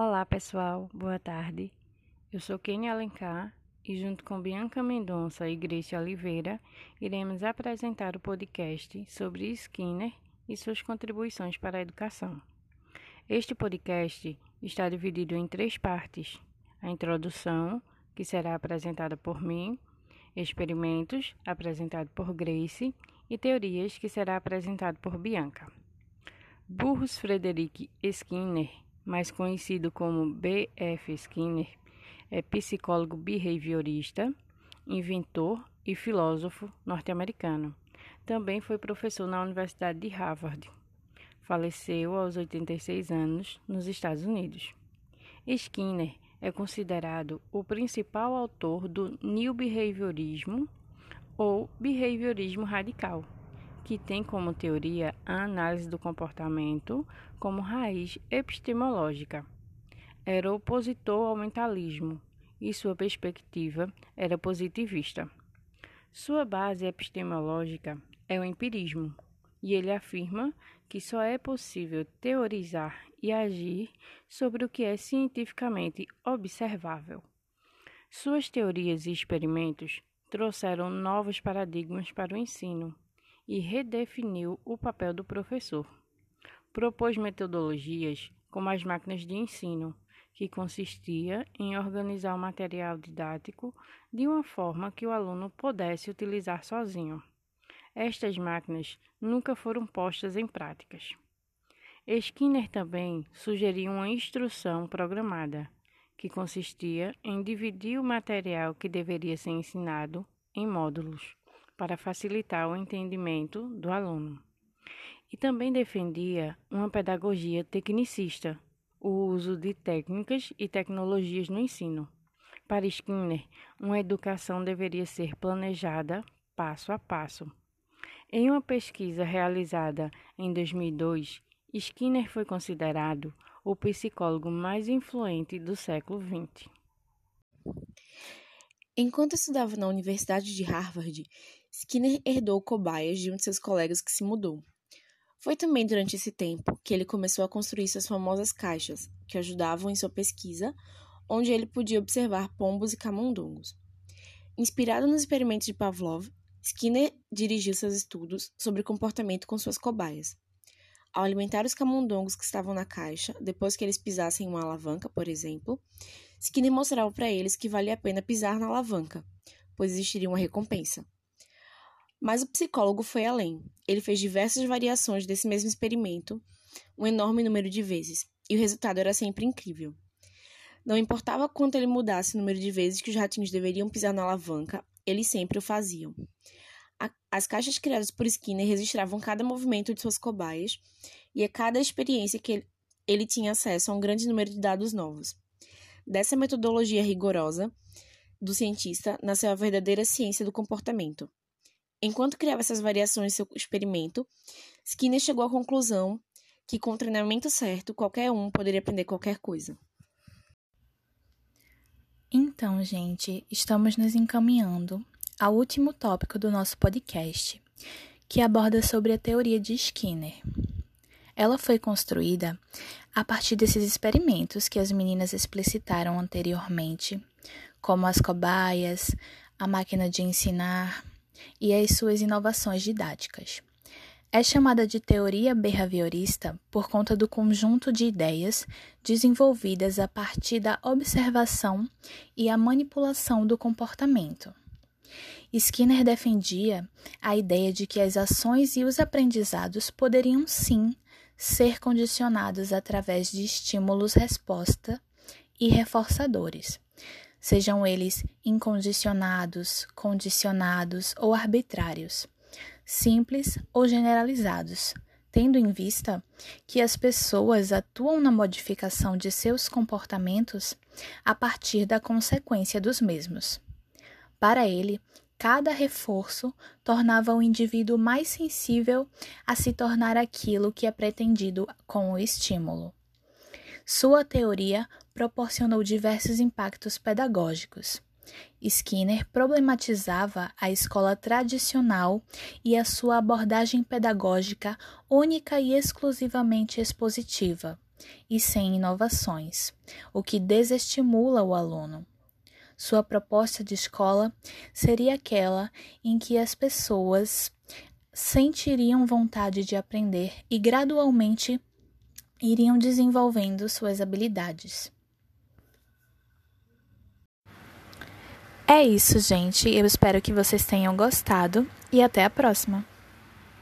Olá pessoal, boa tarde. Eu sou Kenny Alencar e junto com Bianca Mendonça e Grace Oliveira iremos apresentar o podcast sobre Skinner e suas contribuições para a educação. Este podcast está dividido em três partes: a introdução, que será apresentada por mim, experimentos, apresentado por Grace, e teorias, que será apresentado por Bianca. Burros Frederic Skinner mais conhecido como B.F. Skinner, é psicólogo behaviorista, inventor e filósofo norte-americano. Também foi professor na Universidade de Harvard. Faleceu aos 86 anos nos Estados Unidos. Skinner é considerado o principal autor do New Behaviorismo ou behaviorismo radical que tem como teoria a análise do comportamento como raiz epistemológica. Era opositor ao mentalismo e sua perspectiva era positivista. Sua base epistemológica é o empirismo, e ele afirma que só é possível teorizar e agir sobre o que é cientificamente observável. Suas teorias e experimentos trouxeram novos paradigmas para o ensino e redefiniu o papel do professor. Propôs metodologias como as máquinas de ensino, que consistia em organizar o material didático de uma forma que o aluno pudesse utilizar sozinho. Estas máquinas nunca foram postas em práticas. Skinner também sugeriu uma instrução programada, que consistia em dividir o material que deveria ser ensinado em módulos para facilitar o entendimento do aluno. E também defendia uma pedagogia tecnicista, o uso de técnicas e tecnologias no ensino. Para Skinner, uma educação deveria ser planejada passo a passo. Em uma pesquisa realizada em 2002, Skinner foi considerado o psicólogo mais influente do século XX. Enquanto estudava na Universidade de Harvard, Skinner herdou cobaias de um de seus colegas que se mudou. Foi também durante esse tempo que ele começou a construir suas famosas caixas, que ajudavam em sua pesquisa, onde ele podia observar pombos e camundongos. Inspirado nos experimentos de Pavlov, Skinner dirigiu seus estudos sobre comportamento com suas cobaias. Ao alimentar os camundongos que estavam na caixa, depois que eles pisassem em uma alavanca, por exemplo, Skinner mostrava para eles que valia a pena pisar na alavanca, pois existiria uma recompensa. Mas o psicólogo foi além. Ele fez diversas variações desse mesmo experimento, um enorme número de vezes, e o resultado era sempre incrível. Não importava quanto ele mudasse o número de vezes que os ratinhos deveriam pisar na alavanca, eles sempre o faziam. As caixas criadas por Skinner registravam cada movimento de suas cobaias e a cada experiência que ele, ele tinha acesso a um grande número de dados novos. Dessa metodologia rigorosa do cientista nasceu a verdadeira ciência do comportamento, Enquanto criava essas variações em seu experimento, Skinner chegou à conclusão que, com o treinamento certo, qualquer um poderia aprender qualquer coisa. Então, gente, estamos nos encaminhando ao último tópico do nosso podcast, que aborda sobre a teoria de Skinner. Ela foi construída a partir desses experimentos que as meninas explicitaram anteriormente, como as cobaias, a máquina de ensinar, e as suas inovações didáticas. É chamada de teoria behaviorista por conta do conjunto de ideias desenvolvidas a partir da observação e a manipulação do comportamento. Skinner defendia a ideia de que as ações e os aprendizados poderiam sim ser condicionados através de estímulos-resposta e reforçadores, sejam eles incondicionados, condicionados ou arbitrários, simples ou generalizados, tendo em vista que as pessoas atuam na modificação de seus comportamentos a partir da consequência dos mesmos. Para ele, cada reforço tornava o indivíduo mais sensível a se tornar aquilo que é pretendido com o estímulo. Sua teoria proporcionou diversos impactos pedagógicos. Skinner problematizava a escola tradicional e a sua abordagem pedagógica única e exclusivamente expositiva, e sem inovações, o que desestimula o aluno. Sua proposta de escola seria aquela em que as pessoas sentiriam vontade de aprender e gradualmente iriam desenvolvendo suas habilidades. É isso, gente. Eu espero que vocês tenham gostado e até a próxima.